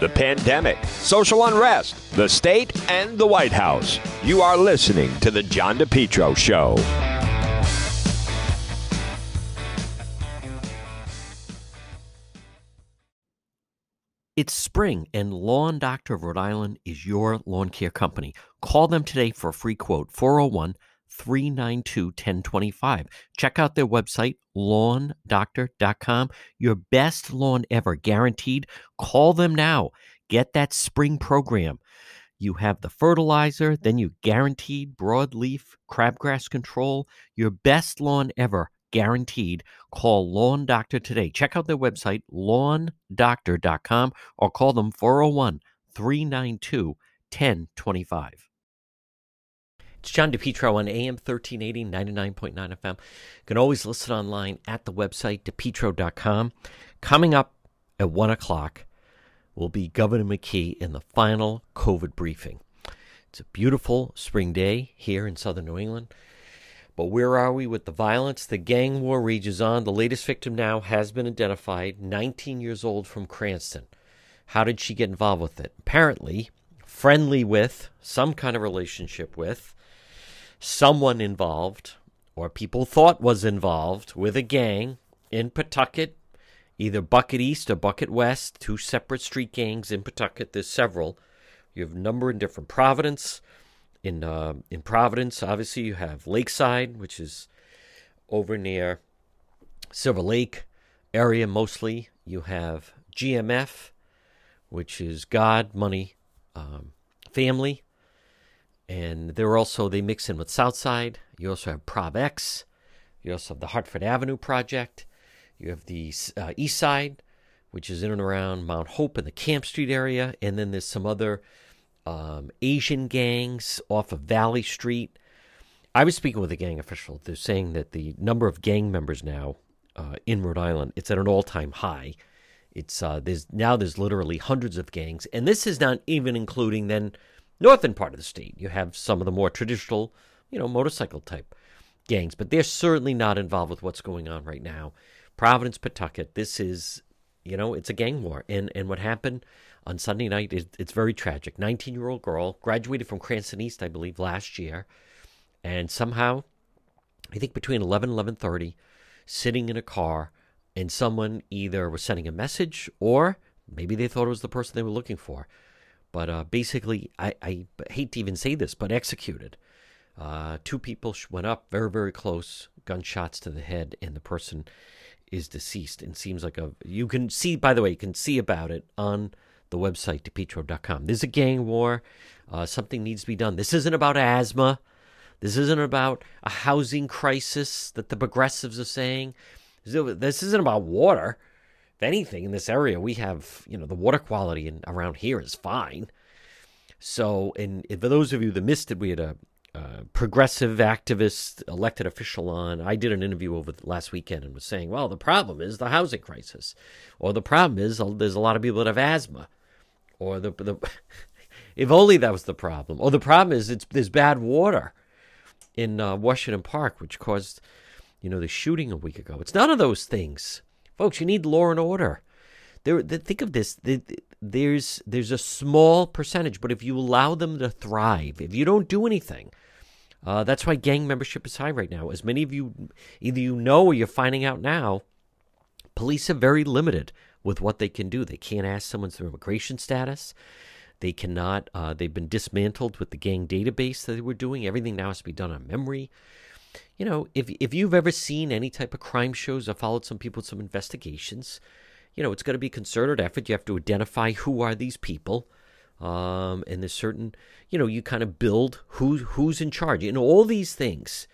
the pandemic, social unrest, the state, and the White House. You are listening to The John DePetro Show. It's spring, and Lawn Doctor of Rhode Island is your lawn care company. Call them today for a free quote 401 392 1025. Check out their website, lawndoctor.com. Your best lawn ever, guaranteed. Call them now. Get that spring program. You have the fertilizer, then you guaranteed broadleaf crabgrass control. Your best lawn ever, guaranteed. Call Lawn Doctor today. Check out their website, lawndoctor.com, or call them 401 392 1025. It's John DePetro on AM 1380, 99.9 FM. You can always listen online at the website, depetro.com. Coming up at 1 o'clock will be Governor McKee in the final COVID briefing. It's a beautiful spring day here in southern New England. But where are we with the violence? The gang war rages on. The latest victim now has been identified 19 years old from Cranston. How did she get involved with it? Apparently, friendly with, some kind of relationship with, someone involved, or people thought was involved, with a gang in Pawtucket, either Bucket East or Bucket West, two separate street gangs in Pawtucket. There's several. You have a number in different Providence. In uh, in Providence, obviously, you have Lakeside, which is over near Silver Lake area mostly. You have GMF, which is God, Money, um, Family and they're also they mix in with Southside. You also have Prov X. You also have the Hartford Avenue project. You have the uh, East Side, which is in and around Mount Hope and the Camp Street area, and then there's some other um, Asian gangs off of Valley Street. I was speaking with a gang official. They're saying that the number of gang members now uh, in Rhode Island it's at an all-time high. It's uh, there's now there's literally hundreds of gangs, and this is not even including then northern part of the state, you have some of the more traditional, you know, motorcycle type gangs, but they're certainly not involved with what's going on right now. Providence, Pawtucket, this is, you know, it's a gang war. And, and what happened on Sunday night, is, it's very tragic. 19 year old girl, graduated from Cranston East, I believe, last year. And somehow, I think between 11 and 11.30, sitting in a car, and someone either was sending a message or maybe they thought it was the person they were looking for but uh, basically, I, I, hate to even say this, but executed. Uh, two people went up very, very close, gunshots to the head, and the person is deceased. And seems like a you can see. By the way, you can see about it on the website depetro.com. There's a gang war. Uh, something needs to be done. This isn't about asthma. This isn't about a housing crisis that the progressives are saying. This isn't about water. If anything, in this area, we have, you know, the water quality in, around here is fine. So, and for those of you that missed it, we had a, a progressive activist elected official on. I did an interview over last weekend and was saying, well, the problem is the housing crisis, or the problem is uh, there's a lot of people that have asthma, or the, the if only that was the problem, or the problem is it's there's bad water in uh, Washington Park, which caused, you know, the shooting a week ago. It's none of those things. Folks, you need law and order. There, think of this. There's there's a small percentage, but if you allow them to thrive, if you don't do anything, uh, that's why gang membership is high right now. As many of you either you know or you're finding out now, police are very limited with what they can do. They can't ask someone's immigration status. They cannot. Uh, they've been dismantled with the gang database that they were doing. Everything now has to be done on memory you know, if if you've ever seen any type of crime shows or followed some people some investigations, you know, it's going to be concerted effort. You have to identify who are these people. Um, and there's certain, you know, you kind of build who who's in charge. And all these things,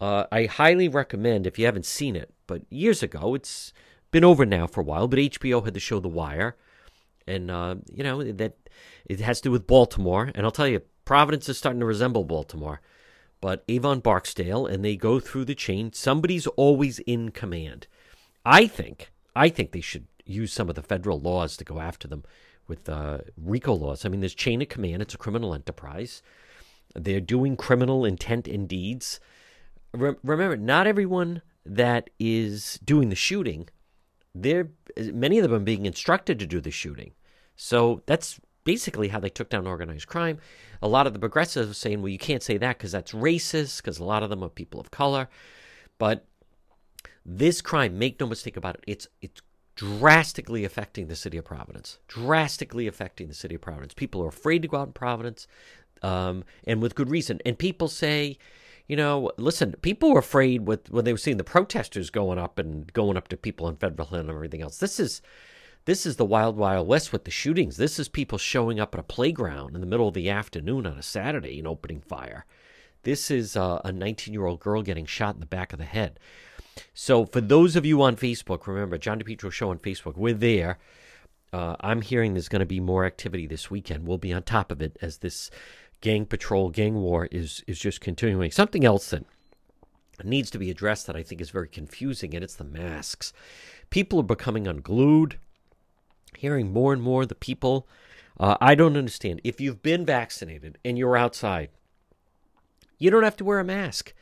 uh, I highly recommend if you haven't seen it. But years ago, it's been over now for a while. But HBO had the show The Wire, and uh, you know that it has to do with Baltimore. And I'll tell you, Providence is starting to resemble Baltimore but Avon Barksdale, and they go through the chain. Somebody's always in command. I think, I think they should use some of the federal laws to go after them with uh, RICO laws. I mean, there's chain of command. It's a criminal enterprise. They're doing criminal intent and deeds. Re- remember, not everyone that is doing the shooting, they're many of them are being instructed to do the shooting. So that's basically how they took down organized crime. A lot of the progressives saying, well, you can't say that because that's racist, because a lot of them are people of color. But this crime, make no mistake about it, it's it's drastically affecting the city of Providence. Drastically affecting the city of Providence. People are afraid to go out in Providence, um, and with good reason. And people say, you know, listen, people were afraid with when they were seeing the protesters going up and going up to people in Federal Hill and everything else. This is this is the wild, wild west with the shootings. This is people showing up at a playground in the middle of the afternoon on a Saturday and opening fire. This is uh, a 19 year old girl getting shot in the back of the head. So, for those of you on Facebook, remember, John DePetro Show on Facebook, we're there. Uh, I'm hearing there's going to be more activity this weekend. We'll be on top of it as this gang patrol, gang war is, is just continuing. Something else that needs to be addressed that I think is very confusing, and it's the masks. People are becoming unglued hearing more and more the people. Uh, I don't understand. If you've been vaccinated and you're outside, you don't have to wear a mask.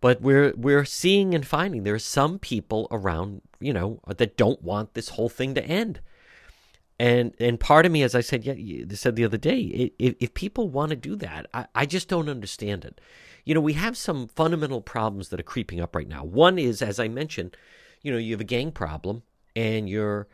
But we're we're seeing and finding there are some people around, you know, that don't want this whole thing to end. And and part of me, as I said, yeah, said the other day, if, if people want to do that, I, I just don't understand it. You know, we have some fundamental problems that are creeping up right now. One is, as I mentioned, you know, you have a gang problem, and you're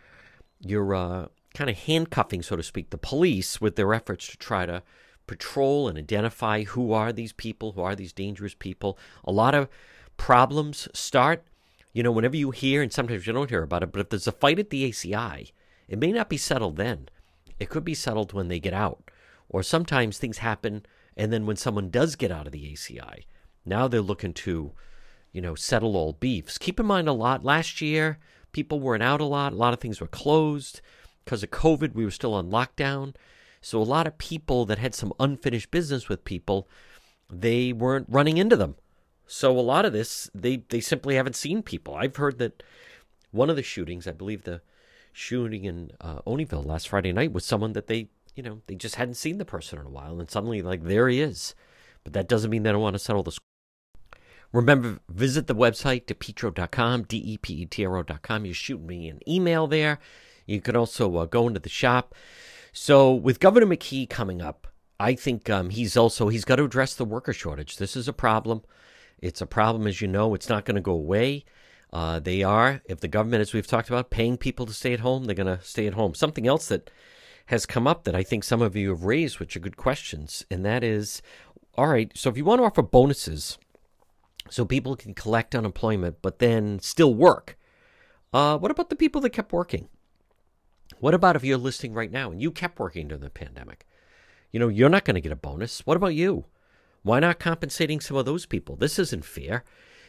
you're uh, kind of handcuffing, so to speak, the police with their efforts to try to patrol and identify who are these people, who are these dangerous people. A lot of problems start, you know, whenever you hear, and sometimes you don't hear about it, but if there's a fight at the ACI, it may not be settled then. It could be settled when they get out. Or sometimes things happen, and then when someone does get out of the ACI, now they're looking to, you know, settle all beefs. Keep in mind a lot last year, People weren't out a lot. A lot of things were closed. Because of COVID, we were still on lockdown. So a lot of people that had some unfinished business with people, they weren't running into them. So a lot of this, they, they simply haven't seen people. I've heard that one of the shootings, I believe the shooting in uh, Olneyville last Friday night, was someone that they, you know, they just hadn't seen the person in a while. And suddenly, like, there he is. But that doesn't mean they don't want to settle the Remember, visit the website, depetro.com, D-E-P-E-T-R-O.com. You shoot me an email there. You can also uh, go into the shop. So with Governor McKee coming up, I think um, he's also he's got to address the worker shortage. This is a problem. It's a problem, as you know. It's not going to go away. Uh, they are, if the government, as we've talked about, paying people to stay at home, they're going to stay at home. Something else that has come up that I think some of you have raised, which are good questions, and that is, all right. So if you want to offer bonuses so people can collect unemployment but then still work. Uh, what about the people that kept working? What about if you're listening right now and you kept working during the pandemic? You know, you're not going to get a bonus. What about you? Why not compensating some of those people? This isn't fair.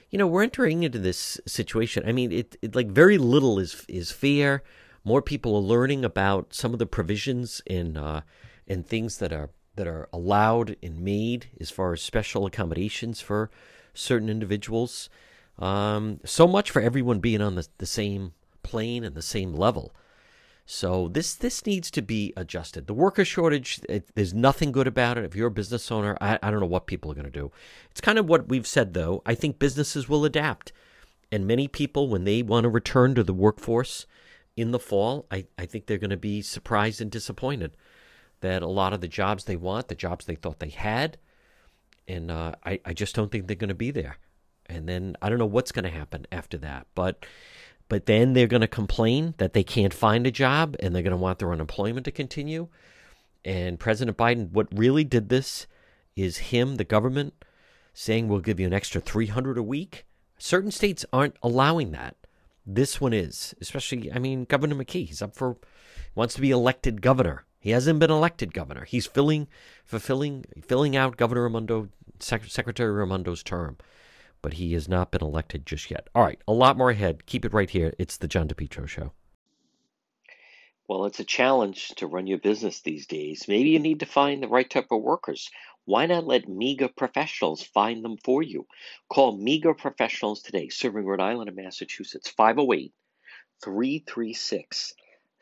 You know, we're entering into this situation. I mean, it, it like very little is is fair. More people are learning about some of the provisions in uh, in things that are that are allowed and made as far as special accommodations for certain individuals. Um, so much for everyone being on the, the same plane and the same level. So this this needs to be adjusted. The worker shortage, it, there's nothing good about it. If you're a business owner, I, I don't know what people are going to do. It's kind of what we've said, though. I think businesses will adapt. And many people, when they want to return to the workforce in the fall, I, I think they're going to be surprised and disappointed that a lot of the jobs they want, the jobs they thought they had, and uh, I I just don't think they're going to be there. And then I don't know what's going to happen after that, but but then they're going to complain that they can't find a job and they're going to want their unemployment to continue. And President Biden, what really did this is him, the government, saying we'll give you an extra 300 a week. Certain states aren't allowing that. This one is, especially, I mean, Governor McKee, he's up for, wants to be elected governor. He hasn't been elected governor. He's filling, fulfilling, filling out Governor Raimondo, Sec- Secretary Raimondo's term, but he has not been elected just yet. All right, a lot more ahead. Keep it right here. It's the John DePetro Show. Well, it's a challenge to run your business these days. Maybe you need to find the right type of workers. Why not let MEGA professionals find them for you? Call MEGA professionals today, serving Rhode Island and Massachusetts, 508 336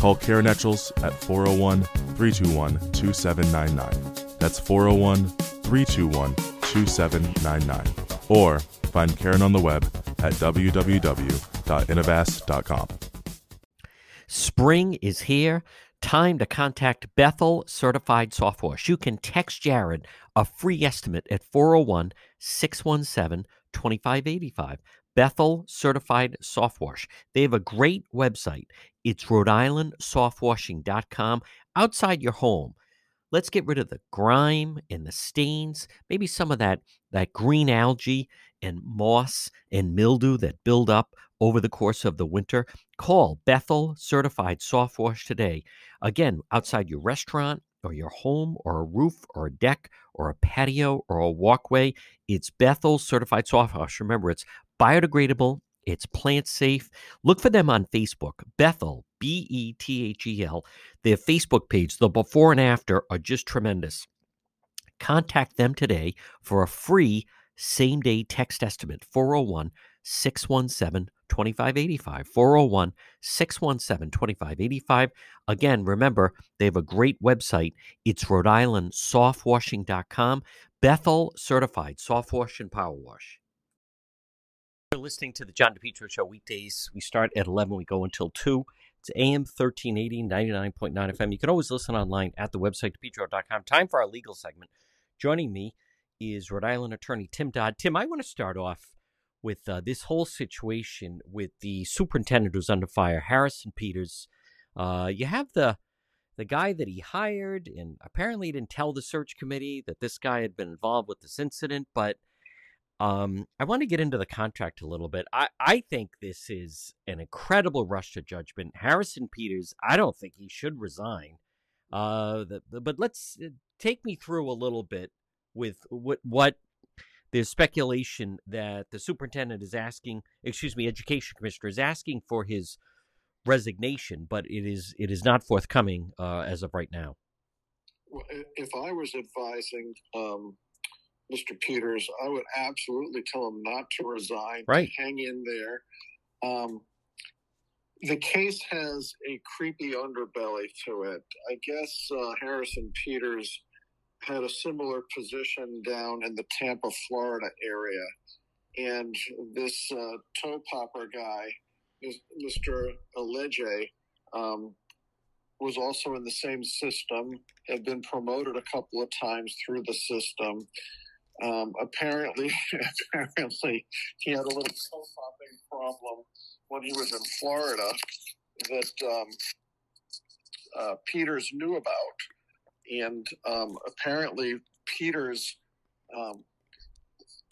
Call Karen Etchels at 401 321 2799. That's 401 321 2799. Or find Karen on the web at www.innovast.com. Spring is here. Time to contact Bethel Certified Soft Wash. You can text Jared a free estimate at 401 617 2585. Bethel Certified Soft Wash. They have a great website. It's Rhode Island softwashing.com. Outside your home, let's get rid of the grime and the stains, maybe some of that, that green algae and moss and mildew that build up over the course of the winter. Call Bethel Certified Soft Wash today. Again, outside your restaurant or your home or a roof or a deck or a patio or a walkway, it's Bethel Certified Soft Wash. Remember, it's biodegradable, it's plant safe. Look for them on Facebook, Bethel, B E T H E L. Their Facebook page, the before and after, are just tremendous. Contact them today for a free same day text estimate 401 617 2585. 401 617 2585. Again, remember, they have a great website. It's Rhode Island softwashing.com. Bethel certified soft wash and power wash. You're listening to the John DePetro Show weekdays. We start at 11, we go until 2. It's AM 1380, 99.9 FM. You can always listen online at the website, depetro.com. Time for our legal segment. Joining me is Rhode Island attorney Tim Dodd. Tim, I want to start off with uh, this whole situation with the superintendent who's under fire, Harrison Peters. Uh, you have the the guy that he hired, and apparently he didn't tell the search committee that this guy had been involved with this incident. But um, I want to get into the contract a little bit. I, I think this is an incredible rush to judgment. Harrison Peters, I don't think he should resign. Uh, the, the, but let's uh, take me through a little bit with what what there's speculation that the superintendent is asking, excuse me, education commissioner is asking for his resignation, but it is it is not forthcoming uh, as of right now. If I was advising um, Mr. Peters, I would absolutely tell him not to resign, right. hang in there. Um, the case has a creepy underbelly to it. I guess uh, Harrison Peters had a similar position down in the Tampa, Florida area. And this uh, toe popper guy, Mr. Alege, um, was also in the same system, had been promoted a couple of times through the system. Um, apparently, apparently, he had a little toe popping problem when he was in Florida that um, uh, Peters knew about and um, apparently Peters um,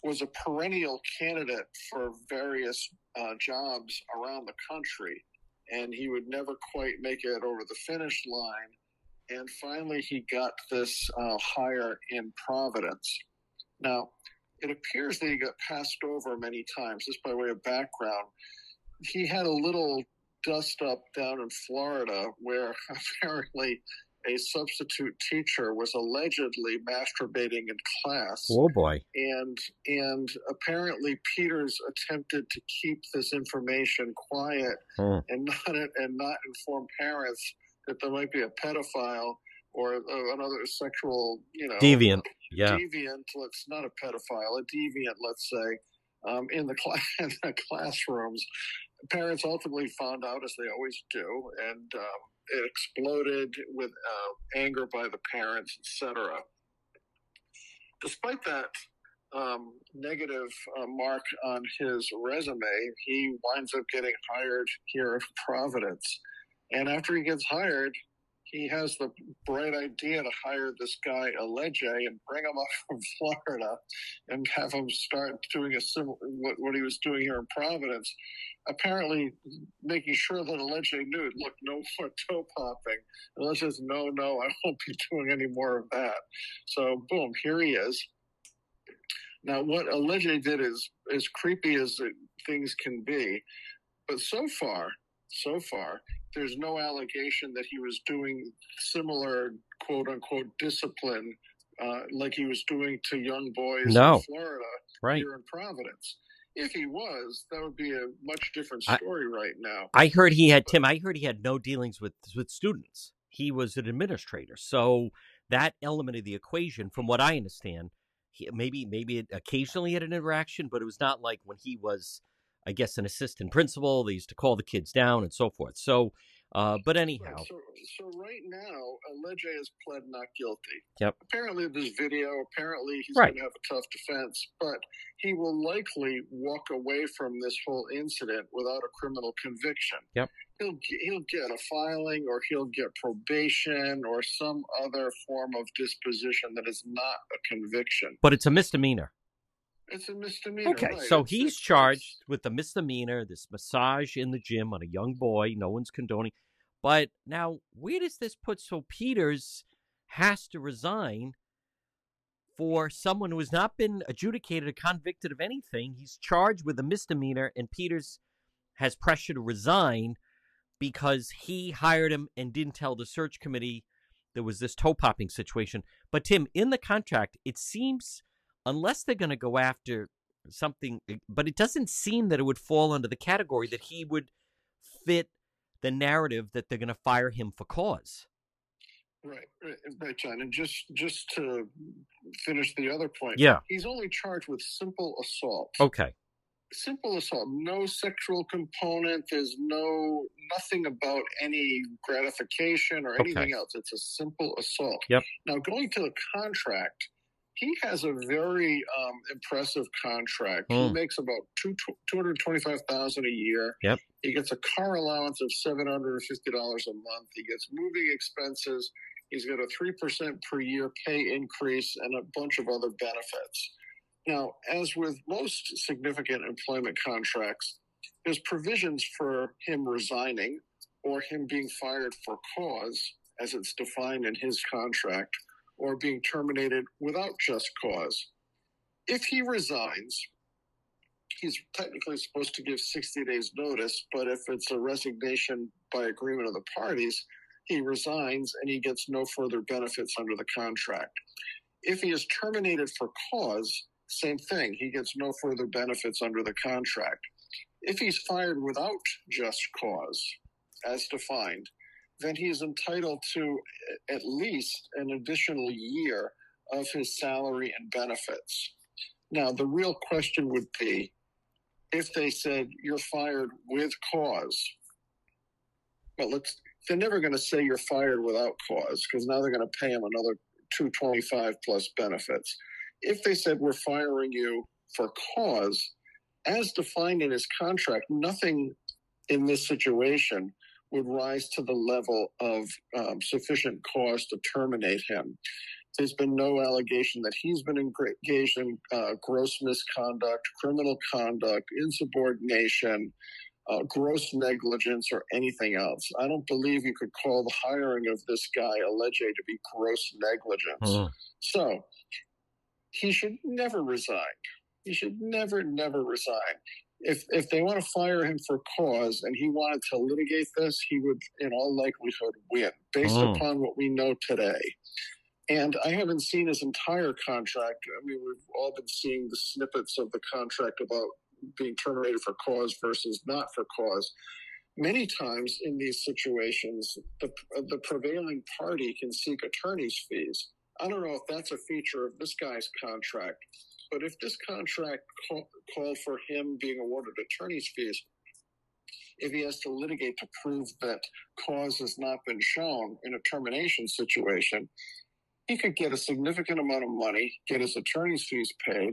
was a perennial candidate for various uh, jobs around the country, and he would never quite make it over the finish line. And finally, he got this uh, hire in Providence. Now, it appears that he got passed over many times. Just by way of background, he had a little dust up down in Florida where apparently a substitute teacher was allegedly masturbating in class. Oh boy! And and apparently Peters attempted to keep this information quiet hmm. and not and not inform parents that there might be a pedophile or uh, another sexual, you know, Deviant. Yeah. deviant. Let's not a pedophile, a deviant, let's say, um, in the class in the classrooms. Parents ultimately found out, as they always do, and um, it exploded with uh, anger by the parents, etc. Despite that um, negative uh, mark on his resume, he winds up getting hired here at Providence. And after he gets hired, he has the bright idea to hire this guy Alege and bring him up from Florida and have him start doing a similar what, what he was doing here in Providence. Apparently, making sure that Alege knew, look, no more toe popping. Alege says, no, no, I won't be doing any more of that. So, boom, here he is. Now, what Alege did is as creepy as things can be, but so far, so far, there's no allegation that he was doing similar quote unquote discipline uh, like he was doing to young boys No. in Florida Right. here in Providence. If he was, that would be a much different I- story right now. I heard he had Tim. I heard he had no dealings with with students. He was an administrator, so that element of the equation, from what I understand, he, maybe maybe it occasionally had an interaction, but it was not like when he was, I guess, an assistant principal. They used to call the kids down and so forth. So, uh, but anyhow, Right, so, so right now, Alege has pled not guilty. Yep. Apparently, this video. Apparently, he's Right. going to have a tough defense, but he will likely walk away from this whole incident without a criminal conviction. Yep. He'll he'll get a filing, or he'll get probation, or some other form of disposition that is not a conviction. but it's a misdemeanor. It's a misdemeanor. Okay, right. so It's- he's charged with the misdemeanor, this massage in the gym on a young boy. No one's condoning. But now, where does this put? So Peters has to resign for someone who has not been adjudicated or convicted of anything. He's charged with a misdemeanor, and Peters has pressure to resign because he hired him and didn't tell the search committee there was this toe popping situation. But Tim, in the contract, it seems unless they're going to go after something, eh, but it doesn't seem that it would fall under the category that he would fit the narrative that they're going to fire him for cause. Right, right, right, John. And just just to finish the other point, Yeah. he's only charged with simple assault. Okay. Simple assault, no sexual component. There's no nothing about any gratification or anything Okay. else. It's a simple assault. Yep. Now going to the contract, he has a very um, impressive contract. He Hmm. makes about two two hundred twenty five thousand a year. Yep. He gets a car allowance of seven hundred and fifty dollars a month. He gets moving expenses. He's got a three percent per year pay increase and a bunch of other benefits. Now, as with most significant employment contracts, there's provisions for him resigning or him being fired for cause, as it's defined in his contract, or being terminated without just cause. If he resigns, he's technically supposed to give 60 days notice, but if it's a resignation by agreement of the parties, he resigns and he gets no further benefits under the contract. If he is terminated for cause, same thing, he gets no further benefits under the contract. If he's fired without just cause, as defined, then he is entitled to at least an additional year of his salary and benefits. Now, the real question would be if they said you're fired with cause. Well, let's. They're never going to say you're fired without cause because now they're going to pay him another 225 plus benefits. If they said we're firing you for cause, as defined in his contract, nothing in this situation would rise to the level of um, sufficient cause to terminate him. There's been no allegation that he's been engaged in uh, gross misconduct, criminal conduct, insubordination, uh, gross negligence, or anything else. I don't believe you could call the hiring of this guy alleged to be gross negligence. So he should never resign. He should never, never resign. If if they want to fire him for cause and he wanted to litigate this, he would, in all likelihood, win based Mm. upon what we know today. And I haven't seen his entire contract. I mean, we've all been seeing the snippets of the contract about being terminated for cause versus not for cause. many times in these situations, the, the prevailing party can seek attorney's fees. I don't know if that's a feature of this guy's contract, but if this contract call, called for him being awarded attorney's fees, if he has to litigate to prove that cause has not been shown in a termination situation, he could get a significant amount of money, get his attorney's fees paid,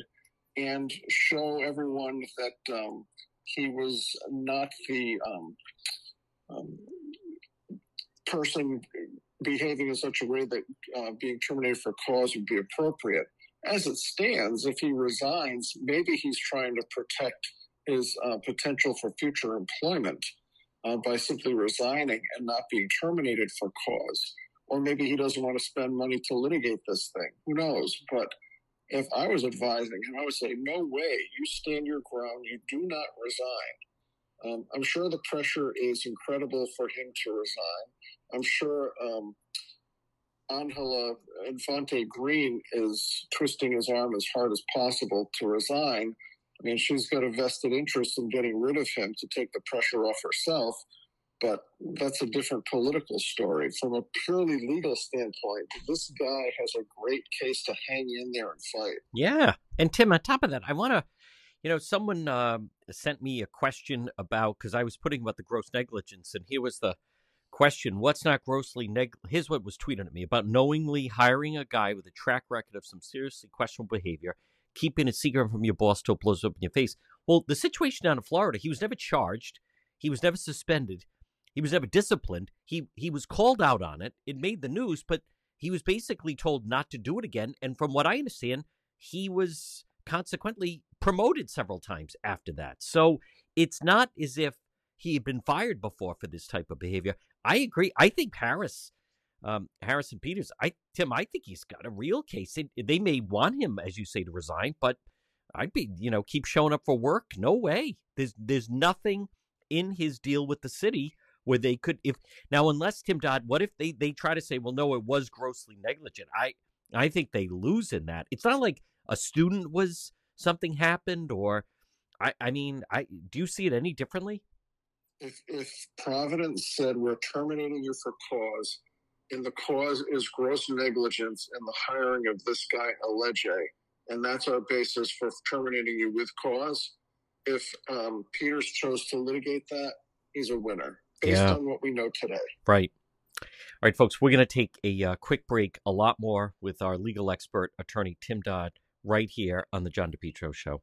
and show everyone that um, he was not the um, um, person behaving in such a way that uh, being terminated for cause would be appropriate. As it stands, if he resigns, maybe he's trying to protect his uh, potential for future employment uh, by simply resigning and not being terminated for cause. Or maybe he doesn't want to spend money to litigate this thing. Who knows? But if I was advising him, I would say, no way, you stand your ground, you do not resign. Um, I'm sure the pressure is incredible for him to resign. I'm sure um, Angela Infante Green is twisting his arm as hard as possible to resign. I mean, she's got a vested interest in getting rid of him to take the pressure off herself but that's a different political story. From a purely legal standpoint, this guy has a great case to hang in there and fight. Yeah. And Tim, on top of that, I want to, you know, someone uh, sent me a question about, because I was putting about the gross negligence, and here was the question What's not grossly neg? Here's what was tweeted at me about knowingly hiring a guy with a track record of some seriously questionable behavior, keeping it secret from your boss till it blows up in your face. Well, the situation down in Florida, he was never charged, he was never suspended he was never disciplined. He he was called out on it. It made the news, but he was basically told not to do it again. And from what I understand, he was consequently promoted several times after that. So it's not as if he had been fired before for this type of behavior. I agree. I think Harris, um, Harrison Peters, I Tim, I think he's got a real case. It, they may want him, as you say, to resign, but I'd be, you know, keep showing up for work. No way. There's there's nothing in his deal with the city where they could if now unless Tim Dodd, what if they they try to say, well, no, it was grossly negligent. I I think they lose in that. It's not like a student was something happened or I I mean, I do you see it any differently? If if Providence said we're terminating you for cause, and the cause is gross negligence in the hiring of this guy Alege, and that's our basis for terminating you with cause. If um, Peters chose to litigate that, he's a winner based yeah. on what we know today. Right. All right, folks, we're going to take a uh, quick break. A lot more with our legal expert, attorney Tim Dodd, right here on the John DePetro Show.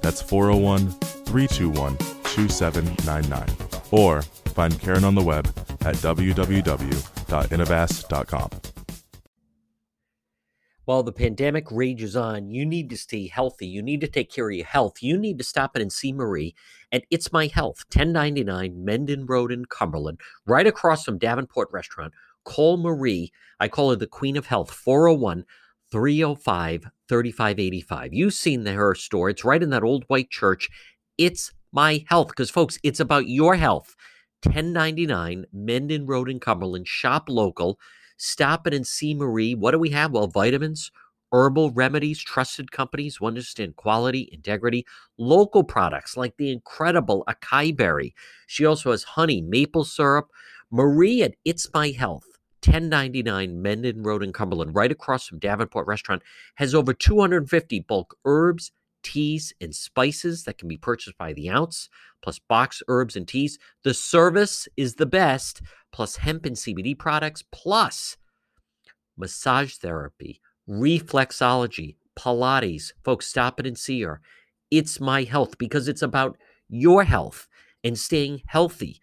That's 401 321 2799. Or find Karen on the web at www.innovast.com. While the pandemic rages on, you need to stay healthy. You need to take care of your health. You need to stop in and see Marie and It's My Health, 1099 Mendon Road in Cumberland, right across from Davenport Restaurant. Call Marie. I call her the Queen of Health, 401 305 3585. You've seen the, her store. It's right in that old white church. It's my health. Because, folks, it's about your health. 1099 Mendon Road in Cumberland. Shop local. Stop it and see Marie. What do we have? Well, vitamins, herbal remedies, trusted companies who understand quality, integrity, local products like the incredible acai berry. She also has honey, maple syrup. Marie at It's My Health. 1099 Mendon Road in Cumberland, right across from Davenport Restaurant, has over 250 bulk herbs, teas, and spices that can be purchased by the ounce, plus box herbs and teas. The service is the best, plus hemp and CBD products, plus massage therapy, reflexology, Pilates. Folks, stop it and see her. It's my health because it's about your health and staying healthy.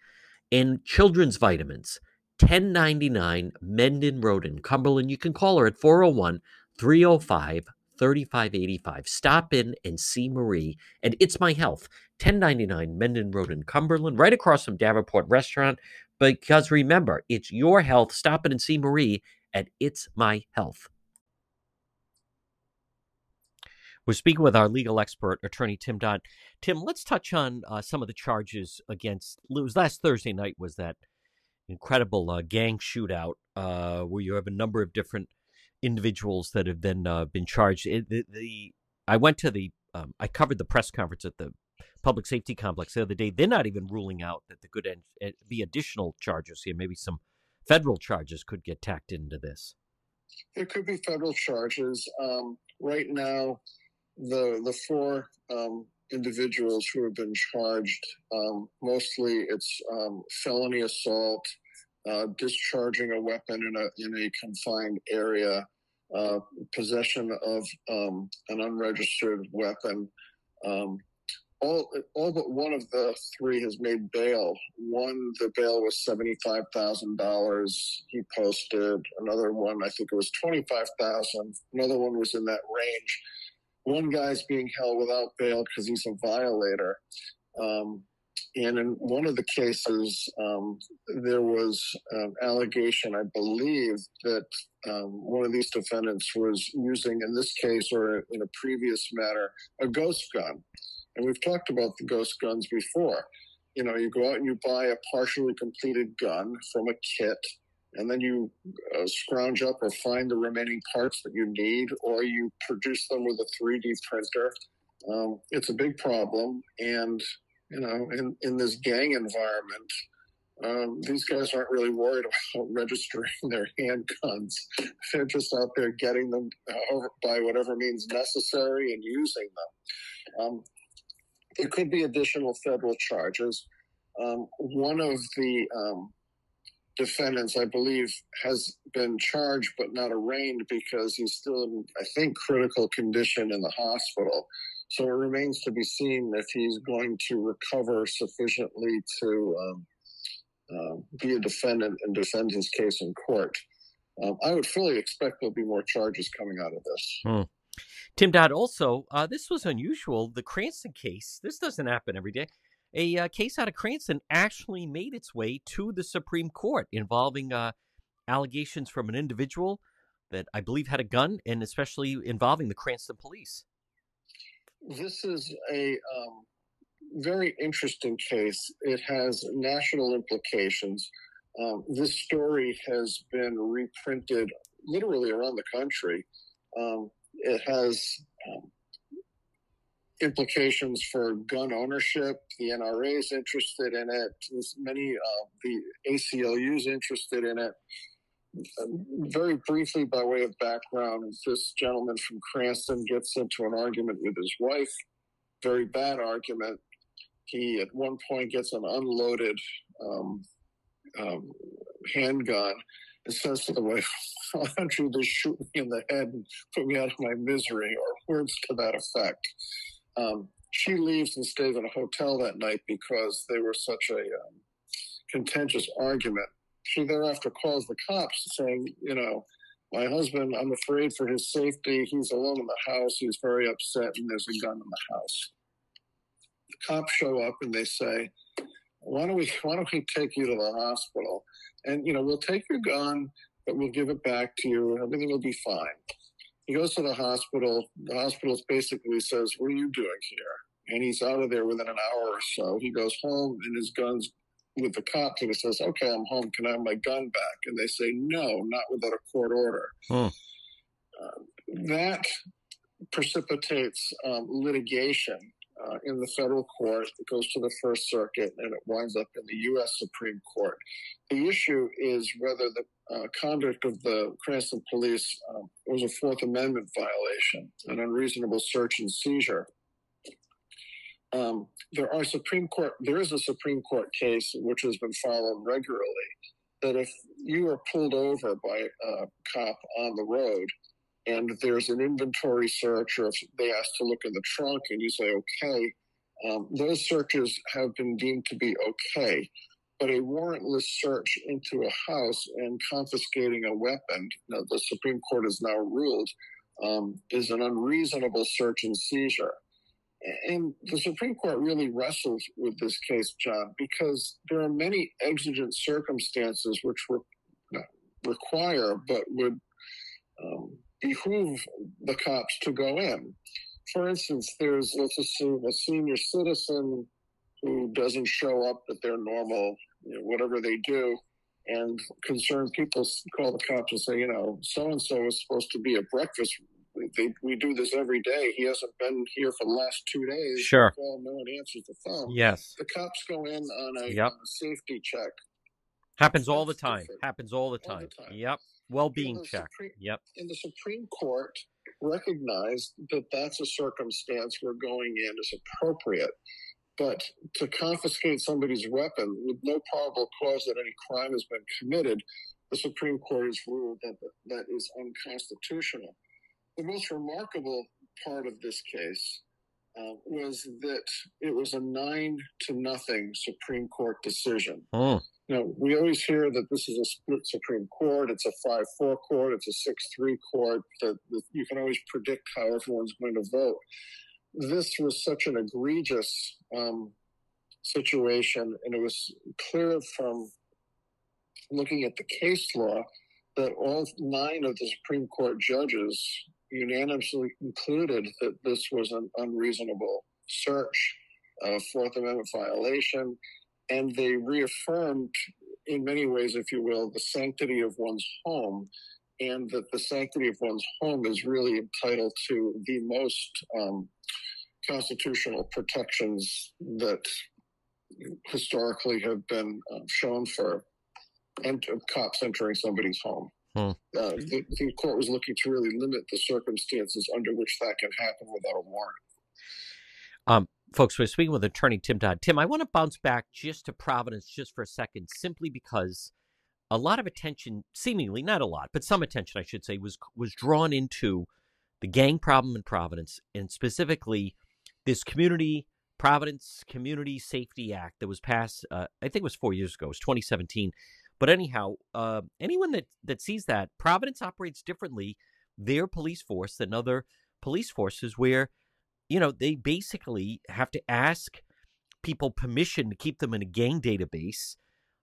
And children's vitamins, 1099 Mendon Road in Cumberland. You can call her at 401 305 3585. Stop in and see Marie. And it's my health, 1099 Mendon Road in Cumberland, right across from Davenport Restaurant. Because remember, it's your health. Stop in and see Marie at It's My Health. We're speaking with our legal expert, attorney Tim Dodd. Tim, let's touch on uh, some of the charges against. It was last Thursday night. Was that incredible uh, gang shootout uh, where you have a number of different individuals that have then uh, been charged? It, the, the, I went to the. Um, I covered the press conference at the public safety complex the other day. They're not even ruling out that the could be additional charges here. Maybe some federal charges could get tacked into this. There could be federal charges. Um, right now, the the four um, individuals who have been charged, um, mostly it's um, felony assault, uh, discharging a weapon in a in a confined area, uh, possession of um, an unregistered weapon. Um, all, all but one of the three has made bail. One, the bail was seventy-five thousand dollars. He posted another one. I think it was twenty-five thousand. Another one was in that range one guy's being held without bail because he's a violator. Um, and in one of the cases, um, there was an allegation, I believe, that um, one of these defendants was using, in this case or in a previous matter, a ghost gun. And we've talked about the ghost guns before. You know, you go out and you buy a partially completed gun from a kit and then you uh, scrounge up or find the remaining parts that you need, or you produce them with a 3D printer. Um, it's a big problem, and you know, in in this gang environment, um, these guys aren't really worried about registering their handguns. They're just out there getting them uh, by whatever means necessary and using them. Um, there could be additional federal charges. Um, one of the um, defendants, I believe, has been charged but not arraigned because he's still in, I think, critical condition in the hospital. So it remains to be seen if he's going to recover sufficiently to um, uh, be a defendant and defend his case in court. Um, I would fully expect there'll be more charges coming out of this. Hmm. Tim Dodd, also, uh, this was unusual. The Cranston case, this doesn't happen every day a uh, case out of Cranston actually made its way to the Supreme Court involving uh, allegations from an individual that I believe had a gun and especially involving the Cranston police. This is a um, very interesting case. It has national implications. Um, this story has been reprinted literally around the country. Um, it has um, implications for gun ownership. The NRA is interested in it. There's many of the ACLUs interested in it. Very briefly, by way of background, this gentleman from Cranston gets into an argument with his wife. Very bad argument. He, at one point, gets an unloaded um, um, handgun and says to the wife, Why don't you just shoot me in the head and put me out of my misery, or words to that effect. Um, she leaves and stays in a hotel that night because they were such a um, contentious argument. She thereafter calls the cops saying, you know, my husband, I'm afraid for his safety. He's alone in the house. He's very upset, and there's a gun in the house. The cops show up and they say, "Why don't we? Why don't we take you to the hospital? And you know, we'll take your gun, but we'll give it back to you. Everything will be fine." He goes to the hospital. The hospital basically says, What are you doing here? and he's out of there within an hour or so. He goes home and his gun's with the cops and he says, Okay, I'm home. Can I have my gun back? And they say, No, not without a court order. Hmm. Uh, that precipitates um, litigation uh, in the federal court. It goes to the First Circuit and it winds up in the U.S. Supreme Court. The issue is whether the uh, conduct of the Cranston police um, was a Fourth Amendment violation, an unreasonable search and seizure. Um, there are Supreme Court. There is a Supreme Court case which has been followed regularly that if you are pulled over by a cop on the road and there's an inventory search, or if they ask to look in the trunk and you say okay, um, those searches have been deemed to be okay. But a warrantless search into a house and confiscating a weapon, now the Supreme Court has now ruled, um, is an unreasonable search and seizure. And the Supreme Court really wrestles with this case, John, because there are many exigent circumstances which re- require but would um, behoove the cops to go in. For instance, there's, let's assume, a senior citizen who doesn't show up at their normal, you know, whatever they do, and concerned people call the cops and say, you know, so and so is supposed to be at breakfast they, we do this every day. He hasn't been here for the last two days. Sure. Well, no one answers the phone. Yes. The cops go in on a, Yep. on a safety check. Happens all the time. Happens all the All time. the time. Yep. Well being And check. Supreme- Yep. And the Supreme Court recognized that that's a circumstance where going in is appropriate. But to confiscate somebody's weapon with no probable cause that any crime has been committed, the Supreme Court has ruled that that is unconstitutional. The most remarkable part of this case uh, was that it was a nine to nothing Supreme Court decision. You know, we always hear that this is a split Supreme Court. It's a five-four court. It's a six-three court. That, that you can always predict how everyone's going to vote. This was such an egregious um, situation, and it was clear from looking at the case law that all nine of the Supreme Court judges unanimously concluded that this was an unreasonable search, a Fourth Amendment violation, and they reaffirmed, in many ways, if you will, the sanctity of one's home, and that the sanctity of one's home is really entitled to the most um, constitutional protections that historically have been um, shown for ent- cops entering somebody's home. Hmm. Uh, the, the court was looking to really limit the circumstances under which that can happen without a warrant. folks, we're speaking with attorney Tim Dodd. Tim, I want to bounce back just to Providence just for a second, simply because a lot of attention, seemingly not a lot, but some attention, I should say, was was drawn into the gang problem in Providence, and specifically this community Providence Community Safety Act that was passed. Uh, I think it was four years ago. It was 2017. But anyhow, uh, anyone that that sees that Providence operates differently, their police force than other police forces, where you know, they basically have to ask people permission to keep them in a gang database.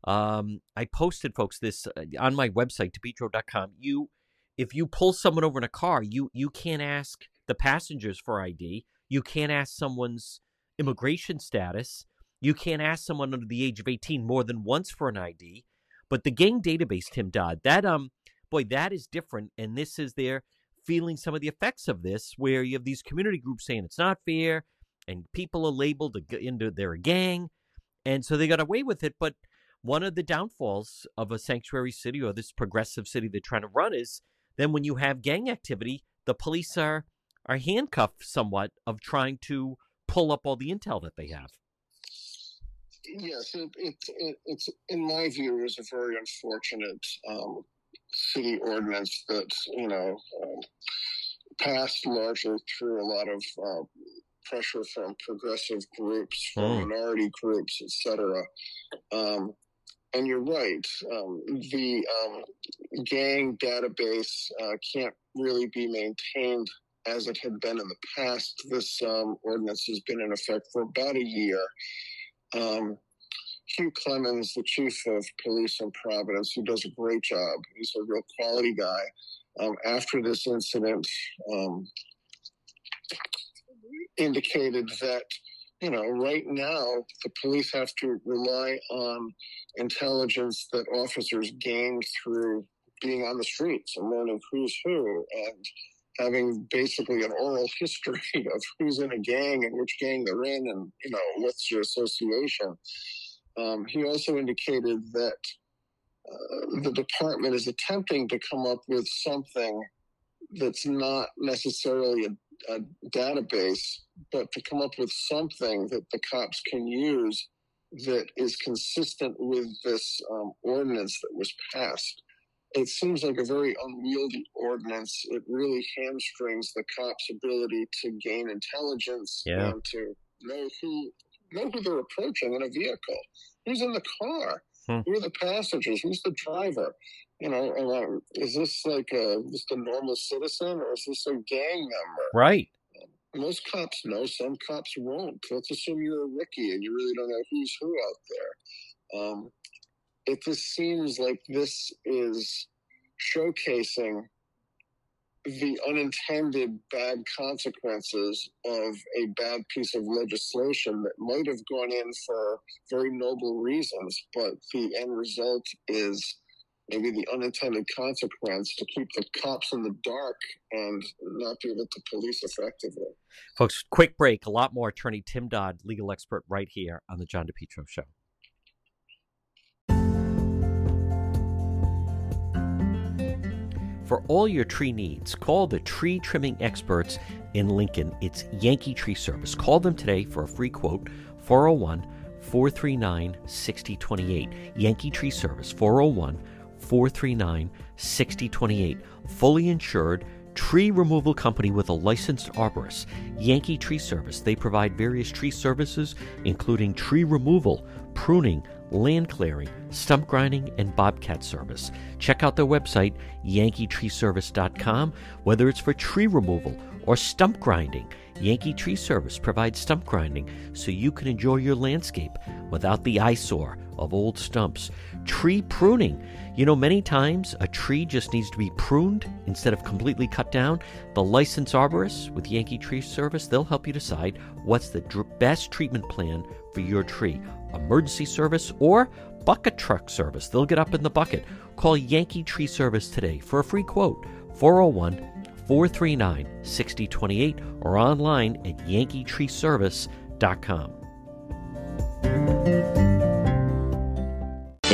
Um, I posted, folks, this uh, on my website, depetro.com. You, if you pull someone over in a car, you you can't ask the passengers for ID. You can't ask someone's immigration status. You can't ask someone under the age of 18 more than once for an ID. But the gang database, Tim Dodd, that um, boy, that is different. And this is their feeling some of the effects of this, where you have these community groups saying it's not fair, and people are labeled into they're a gang, and so they got away with it. But one of the downfalls of a sanctuary city or this progressive city they're trying to run is then when you have gang activity, the police are are handcuffed somewhat of trying to pull up all the intel that they have. Yes, it, it, it, it's in my view is a very unfortunate um, city ordinance that you know um, passed largely through a lot of uh, pressure from progressive groups, from Mm. minority groups, etc. Um, and you're right. Um, the um, gang database uh, can't really be maintained as it had been in the past. This um, ordinance has been in effect for about a year. Um, Hugh Clements, the chief of police in Providence, who does a great job. He's a real quality guy. Um, after this incident, um, indicated that you know, right now the police have to rely on intelligence that officers gain through being on the streets and learning who's who and having basically an oral history of who's in a gang and which gang they're in and you know what's your association. Um, he also indicated that uh, the department is attempting to come up with something that's not necessarily a, a database but to come up with something that the cops can use that is consistent with this um, ordinance that was passed it seems like a very unwieldy ordinance. It really hamstrings the cops' ability to gain intelligence yeah. and to know who know who they're approaching in a vehicle. Who's in the car? Hmm. Who are the passengers? Who's the driver? You know, uh, is this like a, just a normal citizen or is this a gang member? Right. Most cops know, some cops won't. Let's assume you're a rookie and you really don't know who's who out there. Um, it just seems like this is showcasing the unintended bad consequences of a bad piece of legislation that might have gone in for very noble reasons, but the end result is maybe the unintended consequence to keep the cops in the dark and not be able to police effectively. Folks, quick break. A lot more. Attorney Tim Dodd, legal expert, right here on the John DePetro Show. For all your tree needs, call the tree trimming experts in Lincoln. It's Yankee Tree Service. Call them today for a free quote 401 439 6028. Yankee Tree Service 401 439 6028. Fully insured tree removal company with a licensed arborist. Yankee Tree Service. They provide various tree services, including tree removal, pruning, land clearing, stump grinding, and bobcat service. Check out their website, yankeetreeservice.com, whether it's for tree removal or stump grinding. Yankee Tree Service provides stump grinding so you can enjoy your landscape without the eyesore of old stumps. Tree pruning. You know, many times a tree just needs to be pruned instead of completely cut down. The licensed arborist with Yankee Tree Service, they'll help you decide what's the dr- best treatment plan for your tree emergency service, or bucket truck service. They'll get up in the bucket. Call Yankee Tree Service today for a free quote 401 439 6028 or online at yankeetreeservice.com.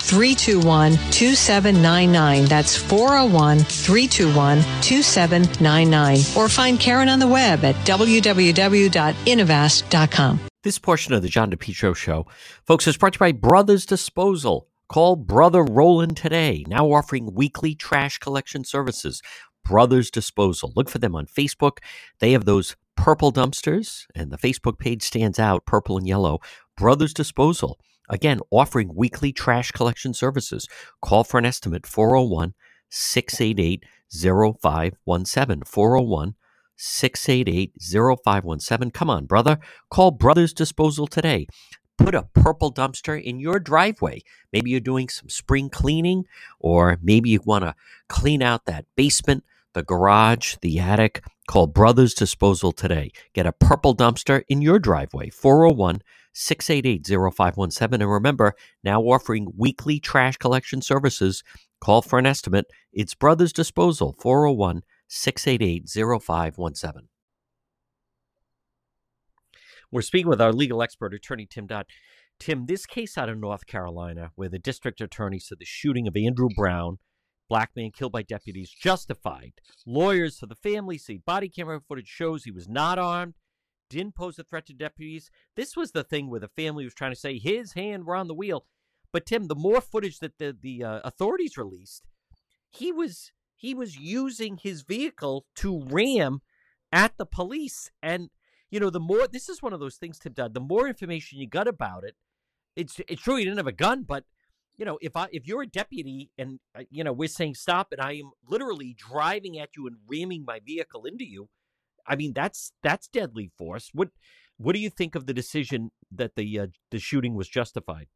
321 2799. That's 401 321 2799. Or find Karen on the web at www.innovast.com. This portion of the John DePetro Show, folks, is brought to you by Brothers Disposal. Call Brother Roland today, now offering weekly trash collection services. Brothers Disposal. Look for them on Facebook. They have those purple dumpsters, and the Facebook page stands out purple and yellow. Brothers Disposal. Again, offering weekly trash collection services. Call for an estimate 401 688 0517. 401 688 0517. Come on, brother. Call Brothers Disposal today. Put a purple dumpster in your driveway. Maybe you're doing some spring cleaning, or maybe you want to clean out that basement, the garage, the attic. Call Brothers Disposal today. Get a purple dumpster in your driveway. 401 688 0517. And remember, now offering weekly trash collection services. Call for an estimate. It's Brothers Disposal, 401 688 0517. We're speaking with our legal expert, attorney Tim Dodd. Tim, this case out of North Carolina, where the district attorney said the shooting of Andrew Brown, black man killed by deputies, justified. Lawyers for the family say body camera footage shows he was not armed didn't pose a threat to deputies. This was the thing where the family was trying to say his hand were on the wheel. But Tim, the more footage that the the uh, authorities released, he was he was using his vehicle to ram at the police, and you know, the more this is one of those things, Tim Dodd, the more information you got about it, it's it's true you didn't have a gun, but you know, if I if you're a deputy and uh, you know we're saying stop, and I am literally driving at you and ramming my vehicle into you, I mean that's that's deadly force. What what do you think of the decision that the uh, the shooting was justified?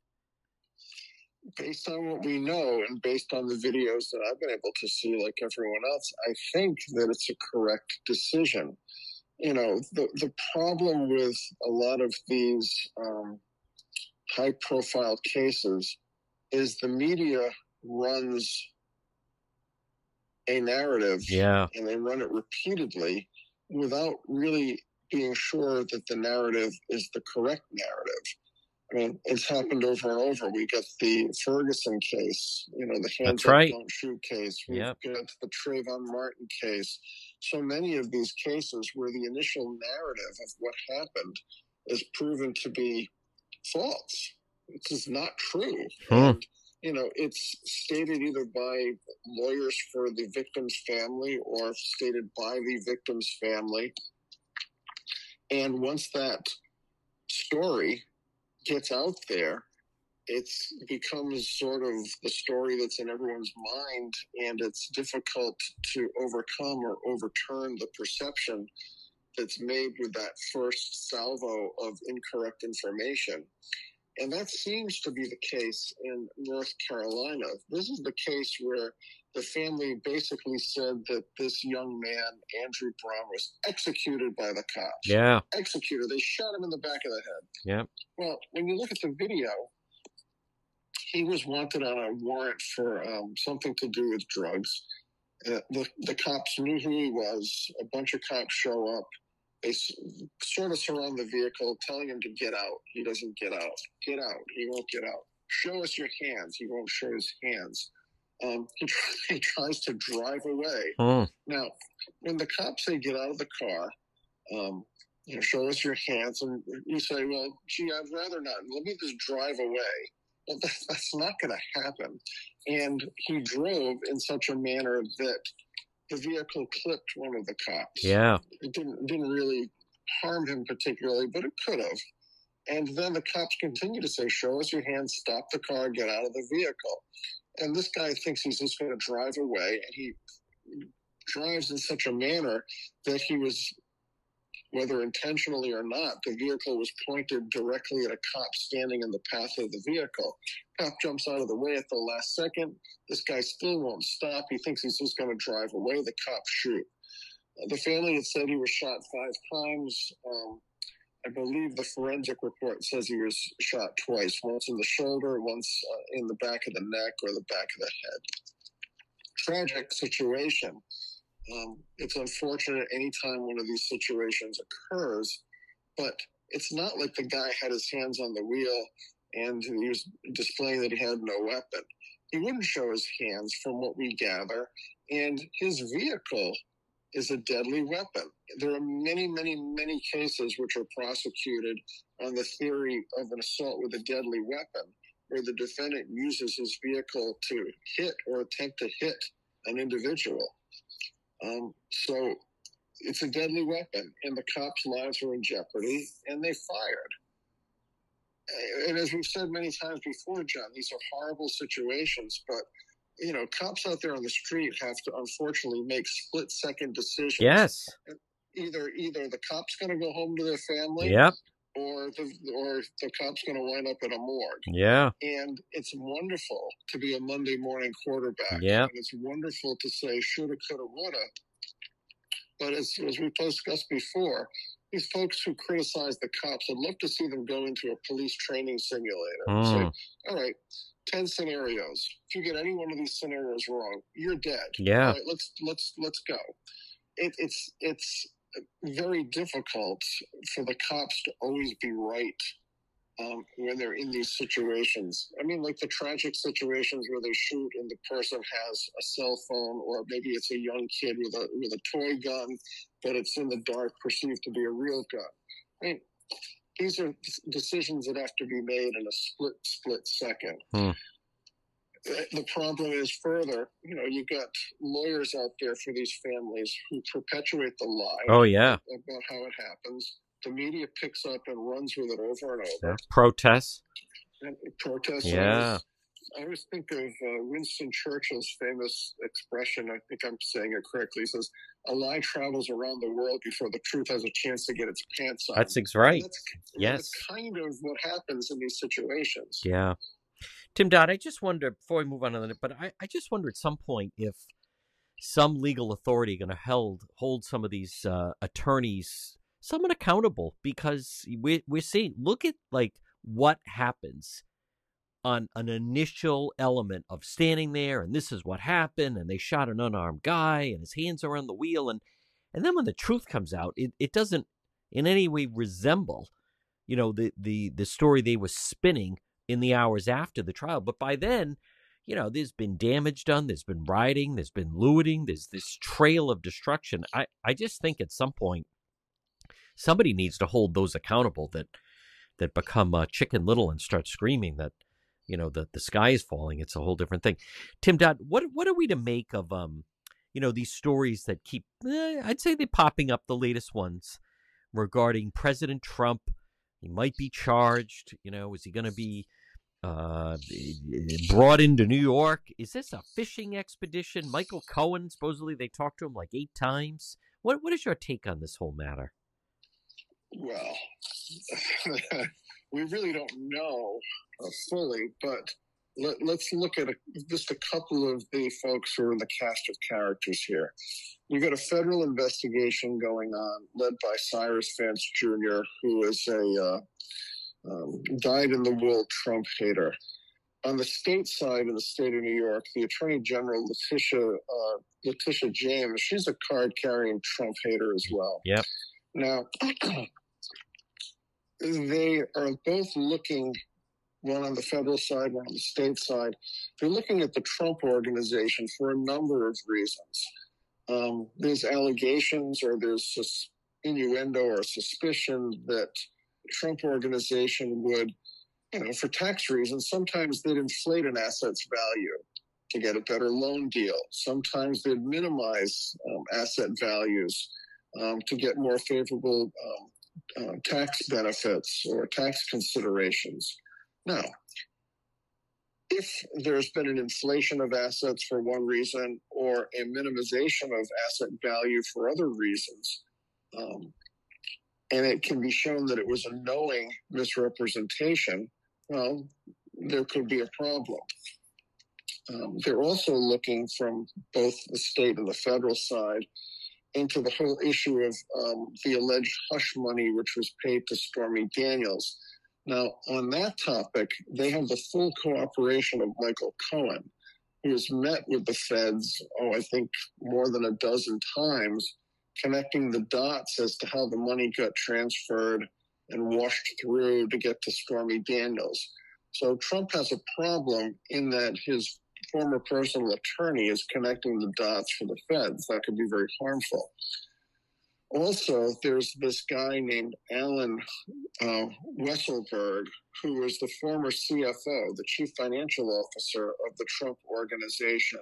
Based on what we know and based on the videos that I've been able to see, like everyone else, I think that it's a correct decision. You know, the the problem with a lot of these um, high profile cases is the media runs a narrative Yeah. and they run it repeatedly without really being sure that the narrative is the correct narrative. I mean, it's happened over and over. We get the Ferguson case, you know, the hands That's right. don't shoot case. We Yep. got the Trayvon Martin case. So many of these cases where the initial narrative of what happened is proven to be false. This is not true. Hmm. And, you know, it's stated either by lawyers for the victim's family or stated by the victim's family. And once that story gets out there, it becomes sort of the story that's in everyone's mind, and it's difficult to overcome or overturn the perception that's made with that first salvo of incorrect information. And that seems to be the case in North Carolina. This is the case where the family basically said that this young man, Andrew Brown, was executed by the cops. Yeah. Executed. They shot him in the back of the head. Yeah. Well, when you look at the video, he was wanted on a warrant for um, something to do with drugs. Uh, the, the cops knew who he was. A bunch of cops show up. They sort of surround the vehicle, telling him to get out. He doesn't get out. Get out. He won't get out. Show us your hands. He won't show his hands. Um, he, try, he tries to drive away. Hmm. Now, when the cops say get out of the car, um, you know, show us your hands, and you say, well, gee, I'd rather not. Let me just drive away. Well, that, that's not going to happen. And he drove in such a manner that the vehicle clipped one of the cops. Yeah. It didn't didn't really harm him particularly, but it could have. And then the cops continue to say, "Show us your hands, stop the car, get out of the vehicle." And this guy thinks he's just going to drive away, and he drives in such a manner that he was, whether intentionally or not, the vehicle was pointed directly at a cop standing in the path of the vehicle. Cop jumps out of the way at the last second. This guy still won't stop. He thinks he's just going to drive away. The cops shoot. Uh, The family had said he was shot five times. Um, I believe the forensic report says he was shot twice, once in the shoulder, once uh, in the back of the neck or the back of the head. Tragic situation. Um, it's unfortunate anytime one of these situations occurs, but it's not like the guy had his hands on the wheel and he was displaying that he had no weapon. He wouldn't show his hands from what we gather, and his vehicle is a deadly weapon. There are many, many, many cases which are prosecuted on the theory of an assault with a deadly weapon, where the defendant uses his vehicle to hit or attempt to hit an individual. Um, so it's a deadly weapon, and the cops' lives are in jeopardy, and they fired. And as we've said many times before, John, these are horrible situations, but you know, cops out there on the street have to unfortunately make split second decisions. Yes. Either either the cop's going to go home to their family, Yep. Or the or the cop's going to wind up in a morgue. Yeah. And it's wonderful to be a Monday morning quarterback. Yeah. And it's wonderful to say shoulda, coulda, woulda. But as, as we discussed before, these folks who criticize the cops, I'd love to see them go into a police training simulator and say, Mm. all right, 10 scenarios. If you get any one of these scenarios wrong, you're dead. Yeah. All right, let's let's let's go. It, it's it's very difficult for the cops to always be right um, when they're in these situations. I mean, like the tragic situations where they shoot and the person has a cell phone, or maybe it's a young kid with a with a toy gun, but it's in the dark, perceived to be a real gun. I mean, these are decisions that have to be made in a split split second. Hmm. The problem is further, you know, you got lawyers out there for these families who perpetuate the lie Oh yeah. about how it happens. the media picks up and runs with it over and over. Protests. And protests. Yeah. I always think of uh, Winston Churchill's famous expression. I think I'm saying it correctly. He says, "A lie travels around the world before the truth has a chance to get its pants on." That's right. That's, yes. That's kind of what happens in these situations. Yeah. Tim Dodd, I just wonder before we move on to that, but I, I just wonder at some point if some legal authority going to hold hold some of these uh, attorneys someone accountable because we're we're seeing look at like what happens on an initial element of standing there and this is what happened and they shot an unarmed guy and his hands are on the wheel and and then when the truth comes out it, it doesn't in any way resemble you know the the the story they were spinning in the hours after the trial but by then you know there's been damage done there's been rioting there's been looting there's this trail of destruction. I i just think at some point somebody needs to hold those accountable that that become uh, chicken little and start screaming that you know the the sky is falling. It's a whole different thing. Tim dodd what what are we to make of um you know these stories that keep eh, i'd say they're popping up the latest ones regarding president trump. He might be charged you know is he going to be uh, brought into New York. Is this a fishing expedition? Michael Cohen, supposedly they talked to him like eight times. What what is your take on this whole matter? Well, we really don't know uh, fully, but let, us look at a, just a couple of the folks who are in the cast of characters here. You got a federal investigation going on, led by Cyrus Vance Jr., who is a uh, um, dyed-in-the-wool Trump hater. On the state side in the state of New York, the Attorney General Letitia uh, Letitia James, she's a card-carrying Trump hater as well. Yep. Now, they are both looking one on the federal side, one on the state side. They're looking at the Trump organization for a number of reasons. Um, there's allegations or there's innuendo or suspicion that Trump organization would, you know, for tax reasons, sometimes they'd inflate an asset's value to get a better loan deal. Sometimes they'd minimize um, asset values um, to get more favorable um, uh, tax benefits or tax considerations. Now, if there's been an inflation of assets for one reason or a minimization of asset value for other reasons, um, and it can be shown that it was a knowing misrepresentation, well, there could be a problem. Um, they're also looking from both the state and the federal side into the whole issue of um, the alleged hush money which was paid to Stormy Daniels. Now, on that topic, they have the full cooperation of Michael Cohen, who has met with the feds, oh, I think more than a dozen times connecting the dots as to how the money got transferred and washed through to get to Stormy Daniels. So Trump has a problem in that his former personal attorney is connecting the dots for the feds. That could be very harmful. Also, there's this guy named Allen uh, Weisselberg, who was the former CFO, the chief financial officer of the Trump organization.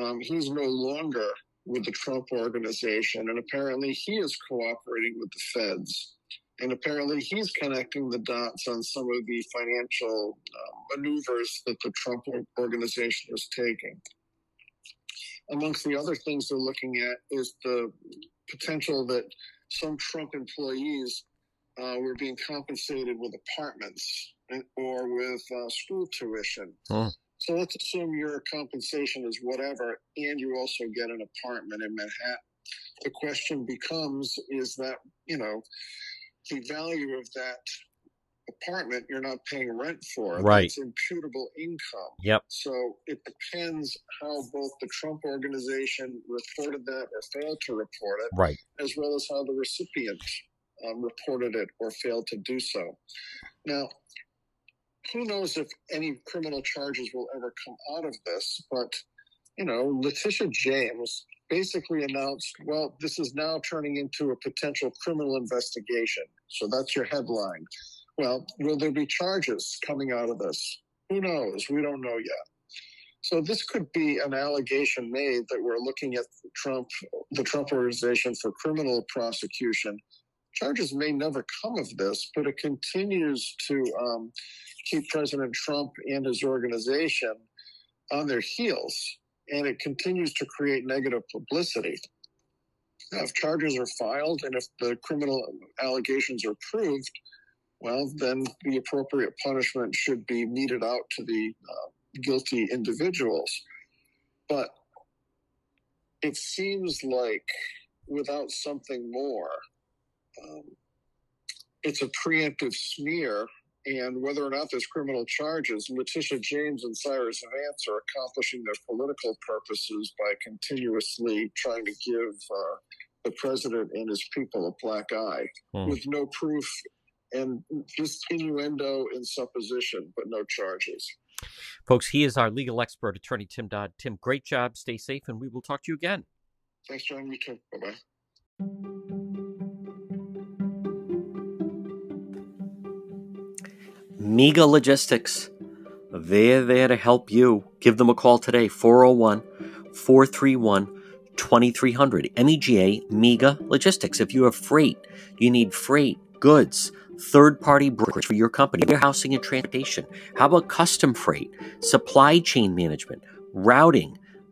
Um, he's no longer with the Trump organization, and apparently he is cooperating with the feds. And apparently he's connecting the dots on some of the financial uh, maneuvers that the Trump organization is taking. Amongst the other things they're looking at is the potential that some Trump employees uh, were being compensated with apartments or with uh, school tuition. So let's assume your compensation is whatever, and you also get an apartment in Manhattan. The question becomes is that, you know, the value of that apartment you're not paying rent for. Right. It's imputable income. Yep. So it depends how both the Trump organization reported that or failed to report it. Right. As well as how the recipient um, reported it or failed to do so. Now, who knows if any criminal charges will ever come out of this, but you know, Letitia James basically announced, well, this is now turning into a potential criminal investigation. So that's your headline. Well, will there be charges coming out of this? Who knows? We don't know yet. So this could be an allegation made that we're looking at Trump, the Trump organization for criminal prosecution charges may never come of this, but it continues to um, keep President Trump and his organization on their heels, and it continues to create negative publicity. Now, if charges are filed and if the criminal allegations are proved, well, then the appropriate punishment should be meted out to the uh, guilty individuals. But it seems like without something more, um, it's a preemptive smear. And whether or not there's criminal charges, Letitia James and Cyrus Vance are accomplishing their political purposes by continuously trying to give uh, the president and his people a black eye hmm. with no proof and just innuendo and supposition, but no charges. Folks, he is our legal expert, attorney Tim Dodd. Tim, great job. Stay safe, and we will talk to you again. Thanks, John. You too. Bye bye. MEGA Logistics. They're there to help you. Give them a call today, 401 431 2300. MEGA MEGA Logistics. If you have freight, you need freight, goods, third party brokerage for your company, warehousing and transportation. How about custom freight, supply chain management, routing,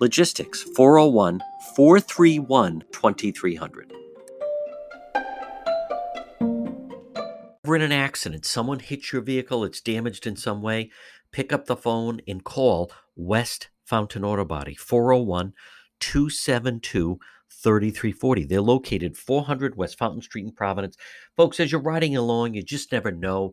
Logistics, 401 431 2300. We're in an accident, someone hits your vehicle, it's damaged in some way, pick up the phone and call West Fountain Auto Body, 401 272 3340. They're located 400 West Fountain Street in Providence. Folks, as you're riding along, you just never know.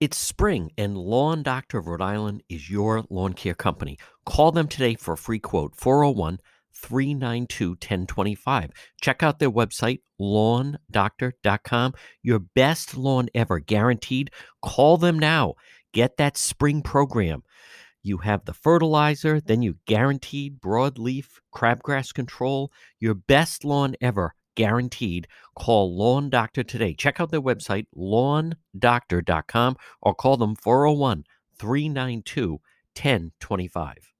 It's spring, and Lawn Doctor of Rhode Island is your lawn care company. Call them today for a free quote 401 392 1025. Check out their website, lawndoctor.com. Your best lawn ever, guaranteed. Call them now. Get that spring program. You have the fertilizer, then you guaranteed broadleaf crabgrass control. Your best lawn ever, guaranteed. Call Lawn Doctor today. Check out their website, lawndoctor.com, or call them 401 392 1025.